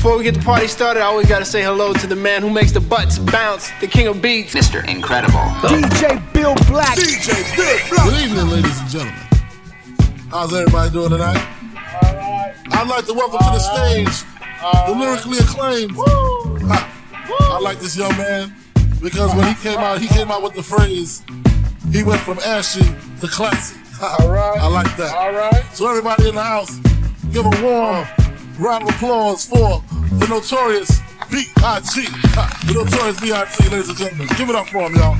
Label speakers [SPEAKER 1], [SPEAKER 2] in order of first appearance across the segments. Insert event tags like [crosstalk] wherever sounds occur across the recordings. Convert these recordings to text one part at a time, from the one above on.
[SPEAKER 1] Before we get the party started, I always gotta say hello to the man who makes the butts bounce, the king of beats,
[SPEAKER 2] Mr. Incredible.
[SPEAKER 3] DJ Bill Black.
[SPEAKER 4] DJ Bill Black. Good evening, ladies and gentlemen. How's everybody doing tonight? All right. I'd like to welcome to the stage the lyrically acclaimed. Woo. [laughs] I like this young man because when he came out, he came out with the phrase, he went from ashy to classy. [laughs]
[SPEAKER 5] All right.
[SPEAKER 4] I like that.
[SPEAKER 5] All right.
[SPEAKER 4] So everybody in the house, give a warm oh. Round of applause for the notorious B.I.G. The notorious B.I.G. Ladies and gentlemen, give it up for him, y'all.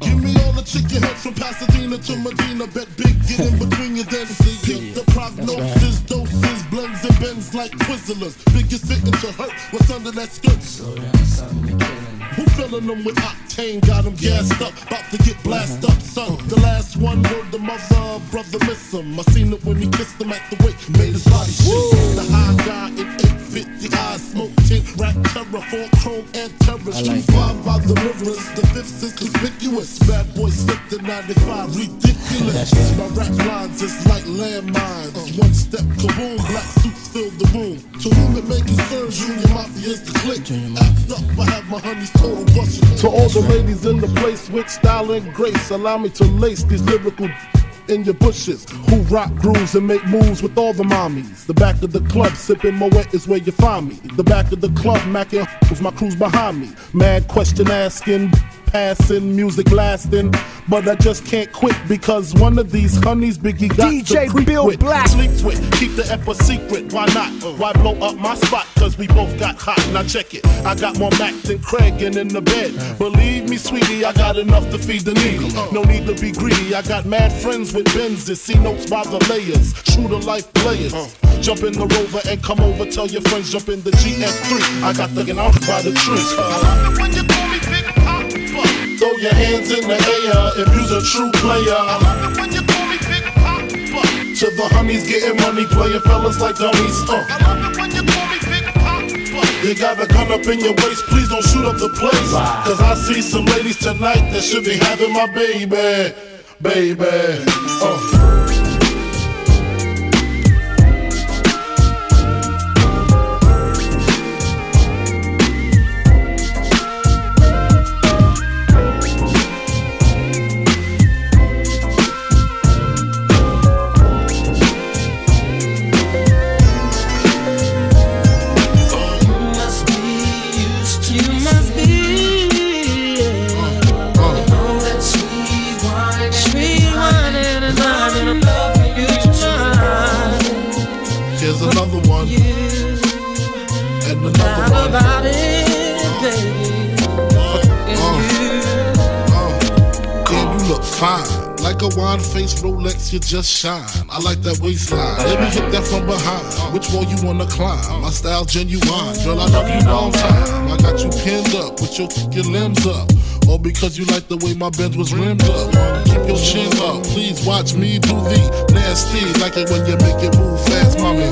[SPEAKER 6] Give me all the chicken heads from Pasadena to Medina. Bet big, get in between your density. Get the prognosis, doses, blends and bends like Twizzlers. Biggest fitting to hurt. What's under that skirt? Who filling them with octane? Got them gassed up, about to get blasted up, son. The last one word the mother, brother miss him. I seen it when he kissed him at the wake, made his body shake. The high guy in 850 eyes, smoke tint, rap terror, four chrome and terror. Street five by the rivers, the fifth is conspicuous. Bad boy slipped to 95, ridiculous. My rap lines is like landmines. One step, kaboom, black suits fill the room. To whom it may concern, Junior Mafia is the click. Act up, I have my honeys.
[SPEAKER 7] To all the ladies in the place with style and grace, allow me to lace these lyrical in your bushes who rock grooves and make moves with all the mommies. The back of the club sipping Moet is where you find me. The back of the club macking with my crew's behind me. Mad question asking, passing, music blasting, but I just can't quit because one of these honeys Biggie got
[SPEAKER 3] DJ
[SPEAKER 7] to creep
[SPEAKER 3] Bill
[SPEAKER 7] with,
[SPEAKER 3] Black.
[SPEAKER 7] sleep with, keep the ep a secret. Why not? Why blow up my spot? Cause we both got hot. Now check it. I got more Mac than Craig and in the bed. Believe me, sweetie, I got enough to feed the needy. No need to be greedy. I got mad friends with Benzes. See notes by the layers. True to life players. Jump in the rover and come over. Tell your friends jump in the GS3. I got the out by the tree. Your hands in the air if you's a true player.
[SPEAKER 6] I love it When you call me Big Papa.
[SPEAKER 7] To the honeys getting money, playing fellas like dummies. Uh.
[SPEAKER 6] I love it when you call me Big Papa.
[SPEAKER 7] You got a gun up in your waist, please don't shoot up the place. Cause I see some ladies tonight that should be having my baby. Baby. Uh. Face Rolex, you just shine. I like that waistline. Let me hit that from behind. Which wall you wanna climb? My style genuine. Girl, I love you long time. I got you pinned up with your, your limbs up. All because you like the way my Benz was rimmed up. Keep your chin up. Please watch me do the nasty. Like it when you make it move fast, mommy.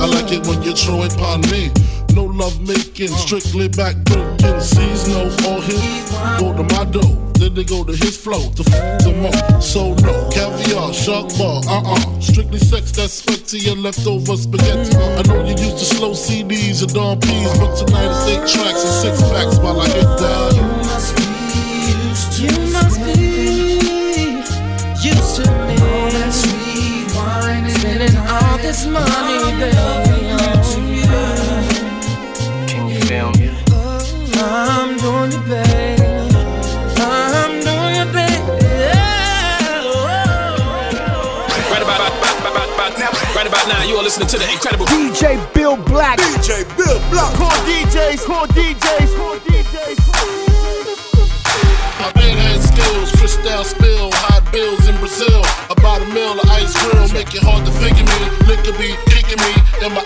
[SPEAKER 7] I like it when you throw it upon me. No love making, strictly back breaking. Sees no all his go to my dough. Then they go to his flow to f some more. So no caviar, shark bar, uh uh. Strictly sex that's fed to your leftover spaghetti. I know you used to slow CDs and Don P's, but tonight it's eight tracks and six packs while I hit that.
[SPEAKER 8] You must be used to You
[SPEAKER 1] must be
[SPEAKER 8] used to me. Spending all this money, baby,
[SPEAKER 9] right now, you are listening to the incredible
[SPEAKER 3] DJ Bill Black.
[SPEAKER 4] DJ Bill Black.
[SPEAKER 3] Call DJs, call DJs, call DJs.
[SPEAKER 7] My band had skills, crystal spill, hot bills in Brazil. About a mill of ice grill, make it hard to figure me. Liquor be kicking me in my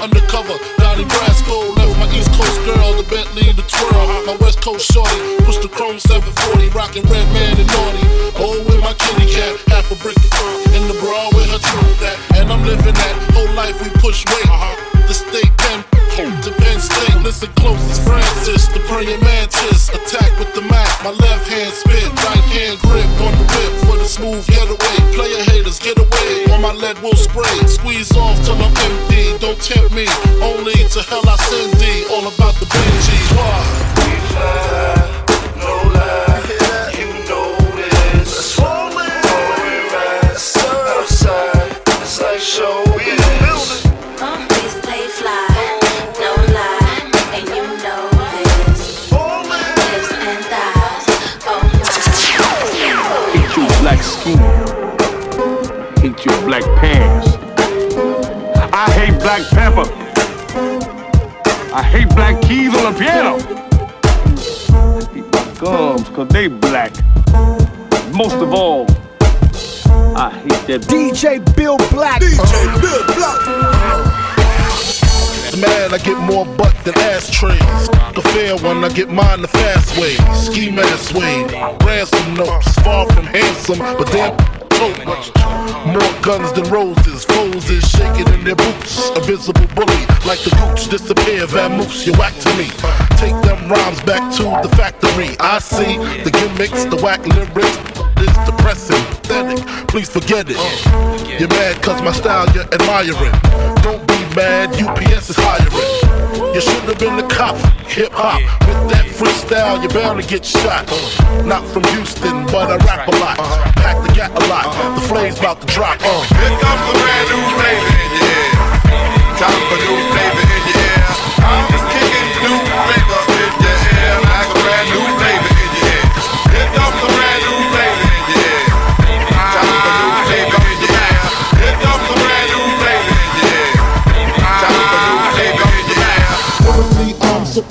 [SPEAKER 7] undercover. Donnie Brasco left my East Coast girl, the Bentley, the twirl. My West Coast shorty, push the chrome 740, rockin' red man and naughty. Oh, with my kitty cat, half a brick in That whole life we push weight. Uh-huh. The state to Penn State, listen close, it's Francis, the praying mantis. Attack with the Mac, my left hand spit, right hand grip on the whip for the smooth getaway. Player haters, get away. On my lead will spray, squeeze off till I'm empty. Don't
[SPEAKER 8] tempt me. Only to hell I send thee. All about the Benjis.
[SPEAKER 10] Skin. Hate your black pants. I hate black pepper. I hate black keys on the piano. I hate my gums cause they black. Most of all, I hate that
[SPEAKER 3] DJ Bill Black.
[SPEAKER 4] DJ Bill Black.
[SPEAKER 8] Man, I get more butt than ashtrays. The fair one, I get mine the fast way. Ski mask way. Ransom notes, far from handsome, but damn. More guns than roses. Foes is shaking in their boots. A visible bully, like the gooch disappear. Vamoose, you whack to me. Take them rhymes back to the factory. I see the gimmicks, the whack lyrics. It's depressing, pathetic. Please forget it. You're mad cause my style you're admiring. Don't be mad, UPS is hiring. You should have been the cop, hip hop. With that freestyle, you're bound to get shot. Not from Houston, but I rap a lot. Pack the gat a lot. The flame's about to drop. Uh.
[SPEAKER 11] Here comes a brand new flavor in your ear. Time for new flavor in your ear. I'm just kicking new flavor in your ear. Like a brand new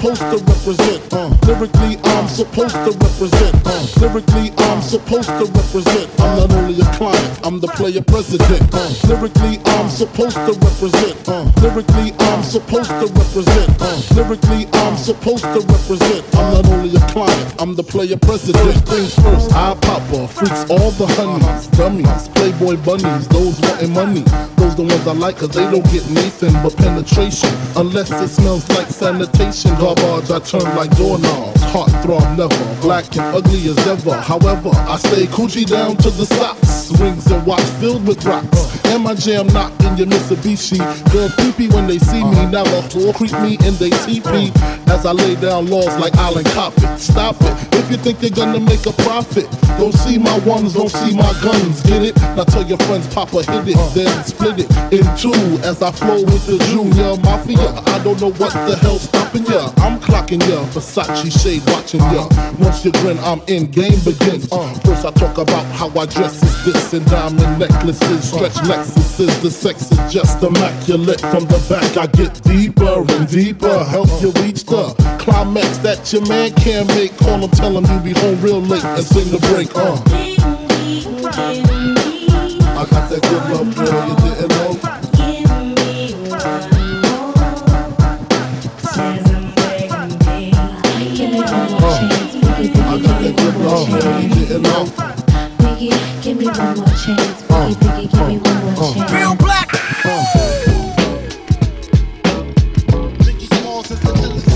[SPEAKER 7] supposed to represent. Uh. Lyrically, I'm supposed to represent. Uh. Lyrically, I'm supposed to represent. I'm not only a client, I'm the player president. Uh. Lyrically, I'm supposed to represent. Uh. Lyrically, I'm supposed to represent. Uh. Lyrically, I'm supposed to represent. I'm not only a client, I'm the player president. First things first, I popper, freaks all the honeys, dummies, playboy bunnies, those wanting money. Those the ones I like, cause they don't get Nathan but penetration. Unless it smells like sanitation. Garbage, I turn like doorknobs. Heart throb never, black and ugly as ever. However, I stay coochie down to the socks. Rings and watch filled with rocks. And my jam knocked in your Mitsubishi. Girls creepy when they see me. Never will creep me in they teepee. As I lay down laws like Island Coppet. Stop it. If you think you're gonna make a profit, don't see my ones, don't see my guns. Get it? Now tell your friends, Papa hit it, then split it in two as I flow with the junior mafia. I don't know what the hell's stopping ya. I'm clocking ya, Versace shade watching ya. Once you grin, I'm in, game begins. Uh, first I talk about how I dress is this and diamond necklaces, stretch Lexuses. The sex is just immaculate. From the back I get deeper and deeper, help you reach the climax that your man can't make. Call him, tell him you be home real late and sing the break. Uh. I got that good love, girl, you didn't know.
[SPEAKER 12] Biggie, give me one more chance. Biggie, Biggie, give me one more chance.
[SPEAKER 3] Bill Black.
[SPEAKER 7] Biggie Smalls is the illest.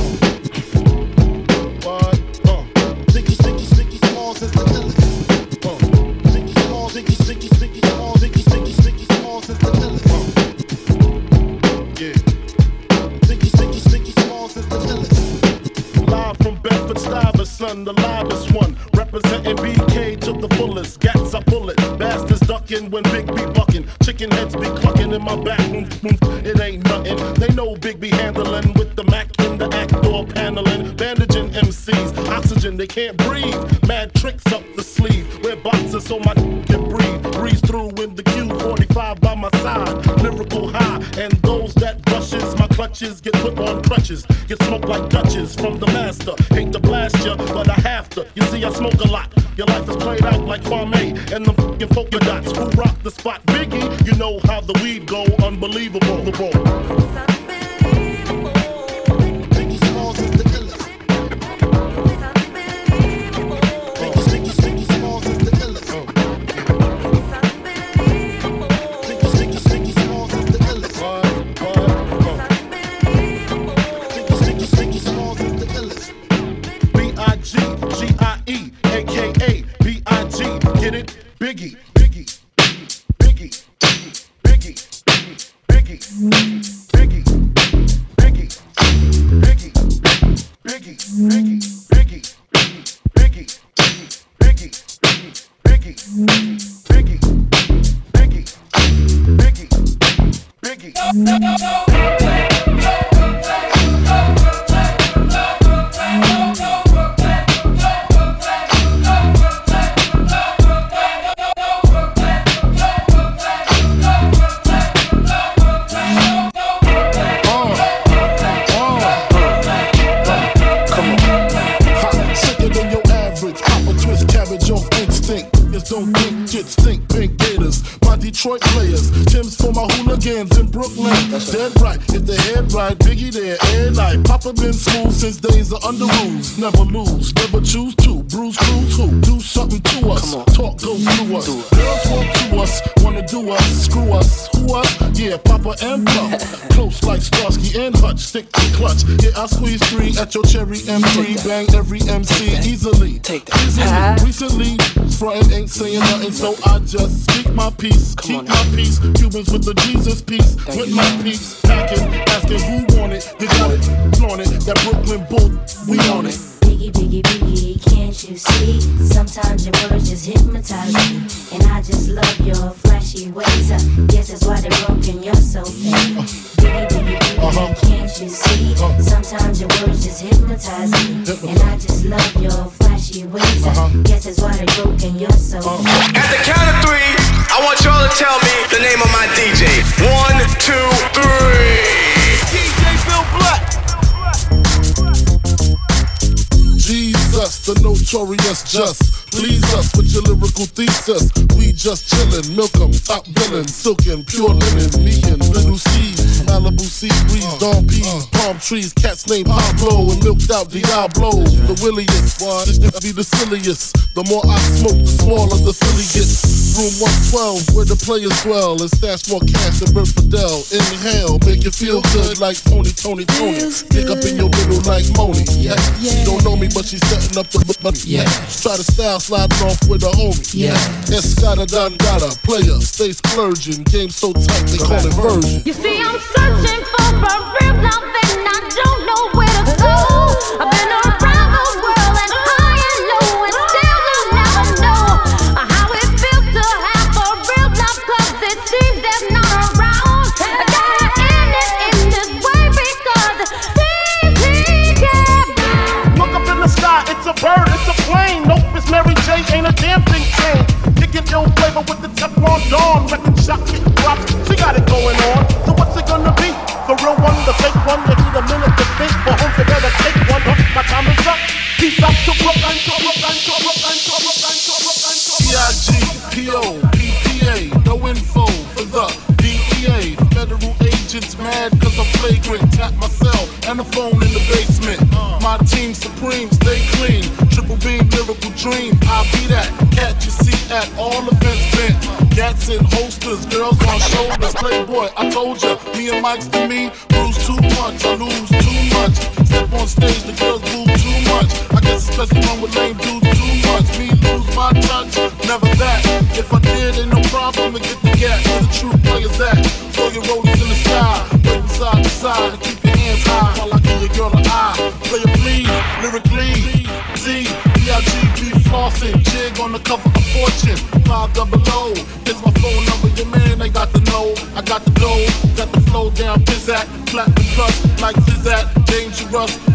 [SPEAKER 7] It ain't nothing. They know Big B the weed go. Unbelievable. Biggie. Biggie. Biggie. Biggie. Biggie. Of under rules. Never lose, never choose to. Bruise, cruise, who? Do something to us. Talk, go through us. Girls want to us, wanna do us. Screw us, who us? Yeah, Papa and Pop. [laughs] Close like Starsky and Hutch, stick to clutch. Yeah, I squeeze three at your cherry M3. Bang every MC easily. Take that. Recently, frontin' ain't saying nothing, so I just speak my peace. Keep my peace. Cubans with the Jesus piece. With my peace. Packing, asking who want it. You got it, flaunt it. That Brooklyn bull, we on it.
[SPEAKER 12] Biggie, biggie, biggie, can't you see? Sometimes your words just hypnotize me. And I just love your flashy ways. Uh, guess that's why they're broken, you're so fake. Biggie, biggie, biggie, can't you see? Sometimes your words just hypnotize me. And I just love your flashy ways. Uh, guess that's why they're broken, you're so fake.
[SPEAKER 2] At the count of three, I want y'all to tell me the name of my DJ. One, two, three. DJ Bill Black.
[SPEAKER 7] Jesus, the notorious just. Please us with your lyrical thesis. We just chillin', milk 'em, top billin', silkin', pure linen, me and little Steve. Malibu sea breeze, uh, Don P's, uh. palm trees, cats named Pablo and milked out Diablo. The williest, this be the silliest. The more I smoke, the smaller the silly gets. Room 112, where the players dwell, and stash more cash than Bert Fidel. Inhale, make you feel good like Tony, Tony, Tony. Stick up in your middle like Moni. Yeah. yeah. She don't know me, but she's setting up the money. Yeah. Try to style sliding off with a homie. Yeah. Escada Dangada, player, stay splurging. Game so tight, they call it version.
[SPEAKER 13] You see, I'm searching for a real love and I don't know where
[SPEAKER 3] it's a bird, it's a plane. Nope, it's Mary J, ain't a damn thing changed. Kicking ill flavor with the Teflon Don, record shot, kick drops. She got it going on. So what's it gonna be? The real one, the fake one. You need a minute to think. For home together, take one. Huh, My time is up. Peace out to Brooklyn, to Brooklyn, to Brooklyn, to Brooklyn, to Brooklyn, to Brooklyn.
[SPEAKER 7] P-I-G-P-O, no info for the DEA. Federal agents mad cause I'm flagrant. Tap myself and the phone in the basement. My team supreme, dream. I'll be that. Catch you see at all events bent. Gats in holsters, girls on shoulders. Playboy, I told ya, me and Mike's to me. Bruise too much, I lose too much. Step on stage, the girls move too much. I guess especially one with lame dudes too much. Me lose my touch, never that. If I did, ain't no problem to get the gap. Where the true players at? Throw your rollers in the sky, waving side to side, and keep your hands high while I give your girl an eye. Play it please, flossing, jig on the cover of Fortune. Five double O, here's my phone number. Your man, they got the know. I got the dough, got the flow down, pizzat, platinum plus, like Zizat, dangerous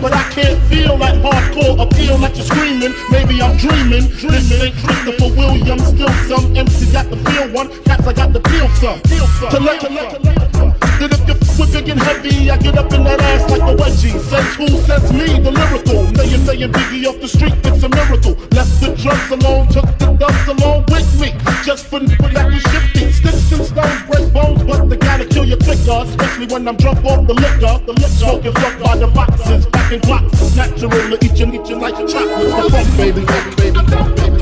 [SPEAKER 7] but I can't feel that hardcore appeal like you're screaming. Maybe I'm dreaming. This ain't Christopher Williams, still some MC got the feel one, cats I got the feel some. To let, to let, to let. That if you f with big and heavy, I get up in that ass like a wedgie. Says who? Says me, the lyrical. Million saying Biggie off the street, it's a miracle. Left the drugs alone, took the dubs along with me. Just for that you shifty. Sticks and stones break bones, but they gotta kill you quicker. Especially when I'm drunk off the liquor. The liquor smoking fuck by the boxes, packing blocks. Natural to eat you, eat you like chocolates. The funk, baby, baby, baby, baby.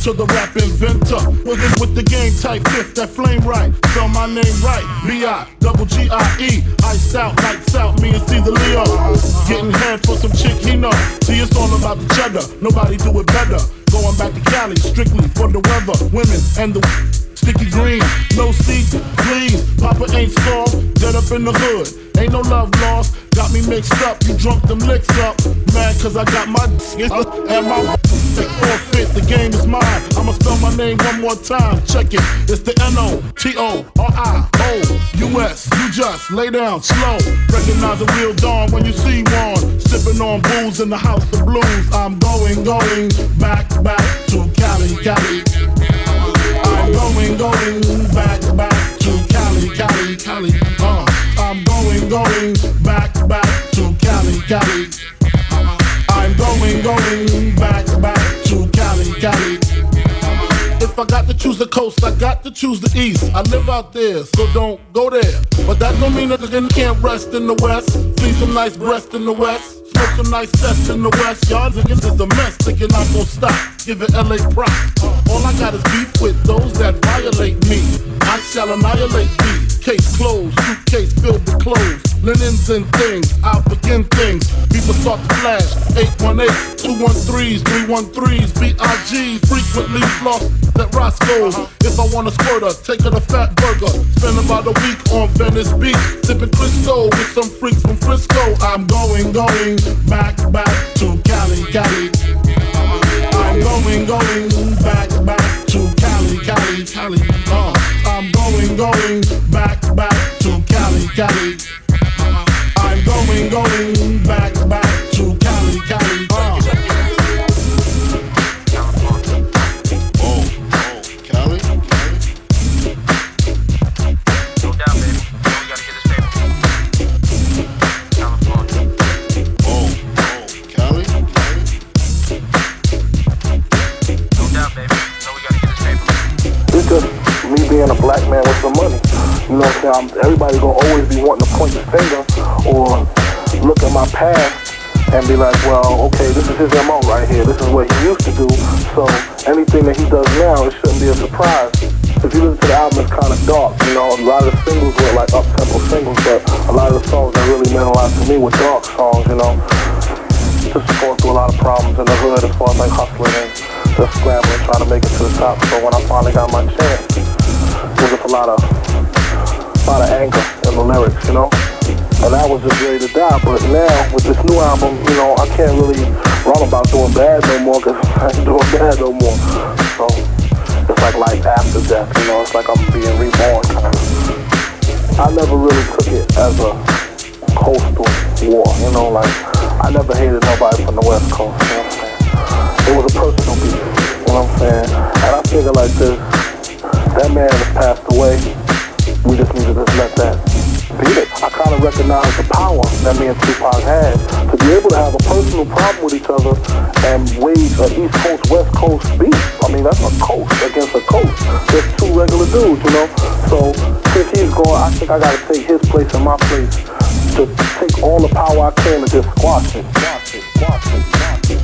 [SPEAKER 7] To the rap inventor. It with the game type fifth that flame right? Spell my name right. B-I double G-I-E. Iced out, lights out, me and Caesar Leo. Getting head for some chick he know. See, it's all about the cheddar. Nobody do it better. Going back to Cali, strictly for the weather, women, and the Sticky green, no seat, please. Papa ain't soft, dead up in the hood. Ain't no love lost, got me mixed up. You drunk them licks up, mad cause I got my and my forfeit. The game is mine. I'ma spell my name one more time. Check it. It's the N O T O R I O U S. You just lay down slow. Recognize a real dawn when you see one. Sipping on booze in the house of blues. I'm going, going back, back to Cali, Cali. I'm going, going back, back to Cali, Cali, Cali. Uh, I'm going, going back, back to Cali, Cali. I'm going, going back, back to Cali, Cali. If I got to choose the coast, I got to choose the east. I live out there, so don't go there. But that don't mean that I can't rest in the west. See some nice breast in the west. Smoke some nice sets in the west. Y'all niggas is a mess, thinking I'm gonna stop. Give it LA props. All I got is beef with those that violate me. I shall annihilate thee. Case closed, suitcase filled with clothes, linens and things. I'll begin things. People start to flash. 818, 213s, 313s, BIG. Frequently lost at Roscoe's. If I want a squirter, take her to Fatburger. Spend about a week on Venice Beach, sipping Crisco with some freaks from Frisco. I'm going, going back, back to Cali, Cali. I'm going, going back, back to Cali, Cali, Cali. Uh, I'm going, going back, back to Cali. I'm going, going back, back to Cali, Cali. Uh.
[SPEAKER 14] Oh, oh,
[SPEAKER 9] Cali?
[SPEAKER 15] Being a black man with some money. You know what I'm saying? I'm, everybody gonna always be wanting to point the finger or look at my past and be like, well, okay, this is his MO right here. This is what he used to do. So anything that he does now, it shouldn't be a surprise. If you listen to the album, it's kind of dark. You know, a lot of the singles were like up-tempo singles, but a lot of the songs that really meant a lot to me were dark songs, you know. Just going through a lot of problems in the hood as far as like hustling and just scrambling, trying to make it to the top. So when I finally got my chance, it was just a lot of, lot of anger in the lyrics, you know. And I was just ready to die. But now with this new album, you know, I can't really run about doing bad no more because [laughs] I ain't doing bad no more. So it's like life after death, you know. It's like I'm being reborn. I never really took it as a coastal war, you know, like I never hated nobody from the West Coast, you know what I'm saying? It was a personal beef, you know what I'm saying? And I figure like this, that man has passed away, we just need to just let that beat it. I kind of recognize the power that me and Tupac had to be able to have a personal problem with each other and wage an East Coast, West Coast beef. I mean, that's a coast against a coast. There's two regular dudes, you know? So since he's gone, I think I got to take his place and my place to take all the power I can to just squash it, squash it, squash it, squash it.